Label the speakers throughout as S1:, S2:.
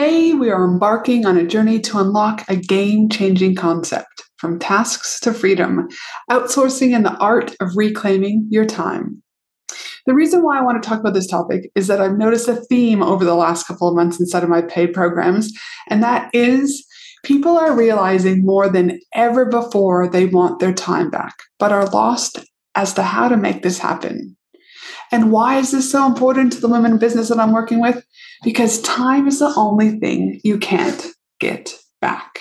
S1: Today, we are embarking on a journey to unlock a game changing concept from tasks to freedom, outsourcing and the art of reclaiming your time. The reason why I want to talk about this topic is that I've noticed a theme over the last couple of months inside of my paid programs, and that is people are realizing more than ever before they want their time back, but are lost as to how to make this happen. And why is this so important to the women in business that I'm working with? Because time is the only thing you can't get back.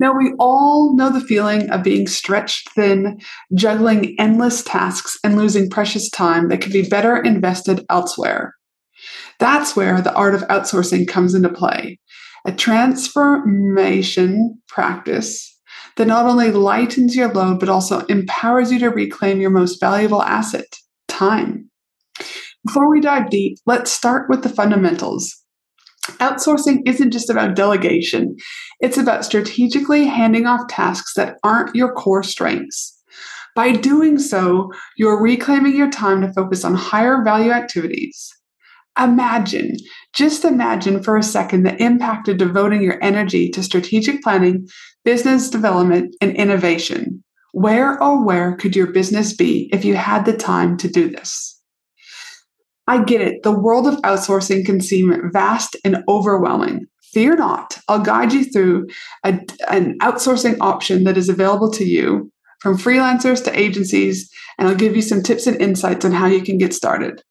S1: Now, we all know the feeling of being stretched thin, juggling endless tasks, and losing precious time that could be better invested elsewhere. That's where the art of outsourcing comes into play a transformation practice that not only lightens your load, but also empowers you to reclaim your most valuable asset time. Before we dive deep, let's start with the fundamentals. Outsourcing isn't just about delegation, it's about strategically handing off tasks that aren't your core strengths. By doing so, you're reclaiming your time to focus on higher value activities. Imagine, just imagine for a second the impact of devoting your energy to strategic planning, business development, and innovation. Where or where could your business be if you had the time to do this? I get it. The world of outsourcing can seem vast and overwhelming. Fear not. I'll guide you through a, an outsourcing option that is available to you from freelancers to agencies, and I'll give you some tips and insights on how you can get started.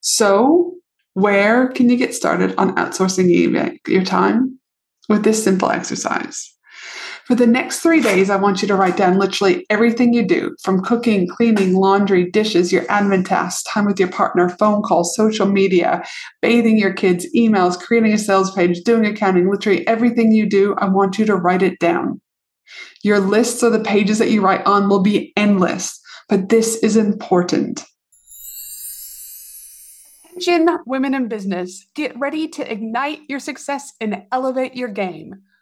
S1: So, where can you get started on outsourcing your time? With this simple exercise. For the next three days, I want you to write down literally everything you do from cooking, cleaning, laundry, dishes, your admin tasks, time with your partner, phone calls, social media, bathing your kids, emails, creating a sales page, doing accounting, literally everything you do. I want you to write it down. Your lists or the pages that you write on will be endless, but this is important. Attention, women in business, get ready to ignite your success and elevate your game.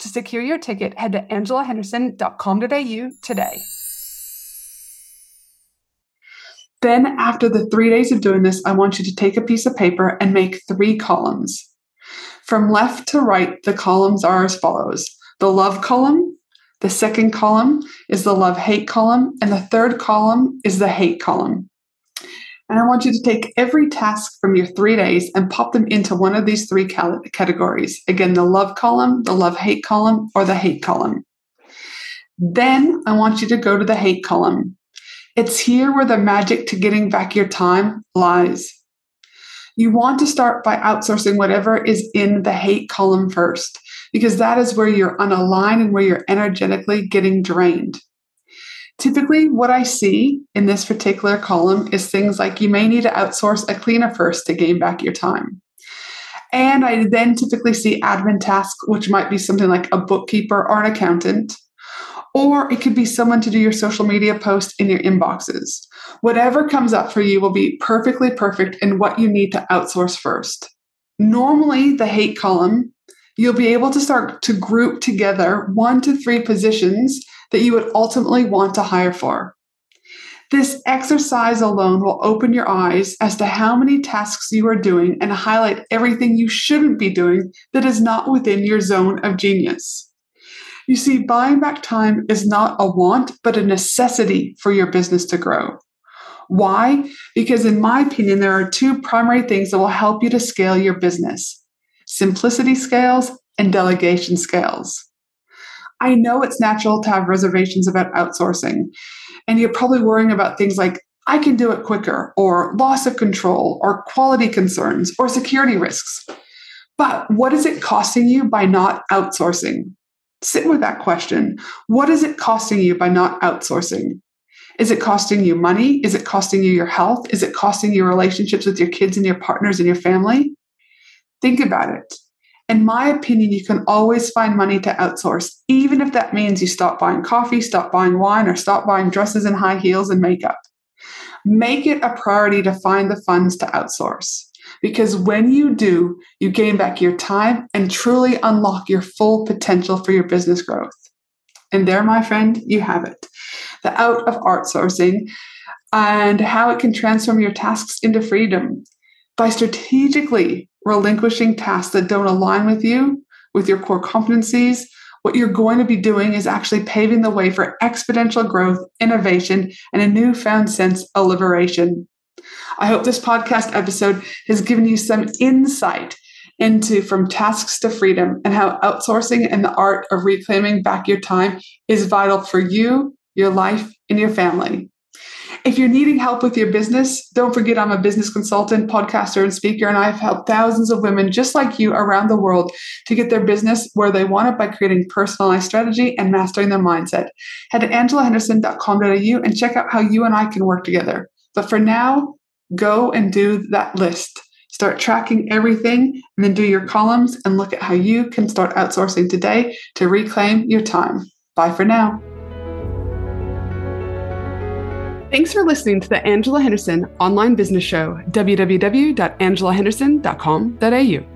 S1: To secure your ticket, head to angelahenderson.com.au today. Then, after the three days of doing this, I want you to take a piece of paper and make three columns. From left to right, the columns are as follows the love column, the second column is the love hate column, and the third column is the hate column. And I want you to take every task from your three days and pop them into one of these three categories. Again, the love column, the love hate column, or the hate column. Then I want you to go to the hate column. It's here where the magic to getting back your time lies. You want to start by outsourcing whatever is in the hate column first, because that is where you're unaligned and where you're energetically getting drained. Typically, what I see in this particular column is things like you may need to outsource a cleaner first to gain back your time. And I then typically see admin tasks, which might be something like a bookkeeper or an accountant. Or it could be someone to do your social media post in your inboxes. Whatever comes up for you will be perfectly perfect in what you need to outsource first. Normally, the hate column, you'll be able to start to group together one to three positions that you would ultimately want to hire for. This exercise alone will open your eyes as to how many tasks you are doing and highlight everything you shouldn't be doing that is not within your zone of genius. You see, buying back time is not a want, but a necessity for your business to grow. Why? Because, in my opinion, there are two primary things that will help you to scale your business simplicity scales and delegation scales. I know it's natural to have reservations about outsourcing, and you're probably worrying about things like, I can do it quicker, or loss of control, or quality concerns, or security risks. But what is it costing you by not outsourcing? Sit with that question. What is it costing you by not outsourcing? Is it costing you money? Is it costing you your health? Is it costing you relationships with your kids and your partners and your family? Think about it. In my opinion, you can always find money to outsource, even if that means you stop buying coffee, stop buying wine, or stop buying dresses and high heels and makeup. Make it a priority to find the funds to outsource. Because when you do, you gain back your time and truly unlock your full potential for your business growth. And there, my friend, you have it the out of outsourcing and how it can transform your tasks into freedom by strategically relinquishing tasks that don't align with you, with your core competencies. What you're going to be doing is actually paving the way for exponential growth, innovation, and a newfound sense of liberation. I hope this podcast episode has given you some insight into from tasks to freedom and how outsourcing and the art of reclaiming back your time is vital for you, your life, and your family. If you're needing help with your business, don't forget I'm a business consultant, podcaster, and speaker, and I've helped thousands of women just like you around the world to get their business where they want it by creating personalized strategy and mastering their mindset. Head to angelahenderson.com.au and check out how you and I can work together. But for now, go and do that list. Start tracking everything and then do your columns and look at how you can start outsourcing today to reclaim your time. Bye for now. Thanks for listening to the Angela Henderson Online Business Show, www.angelahenderson.com.au.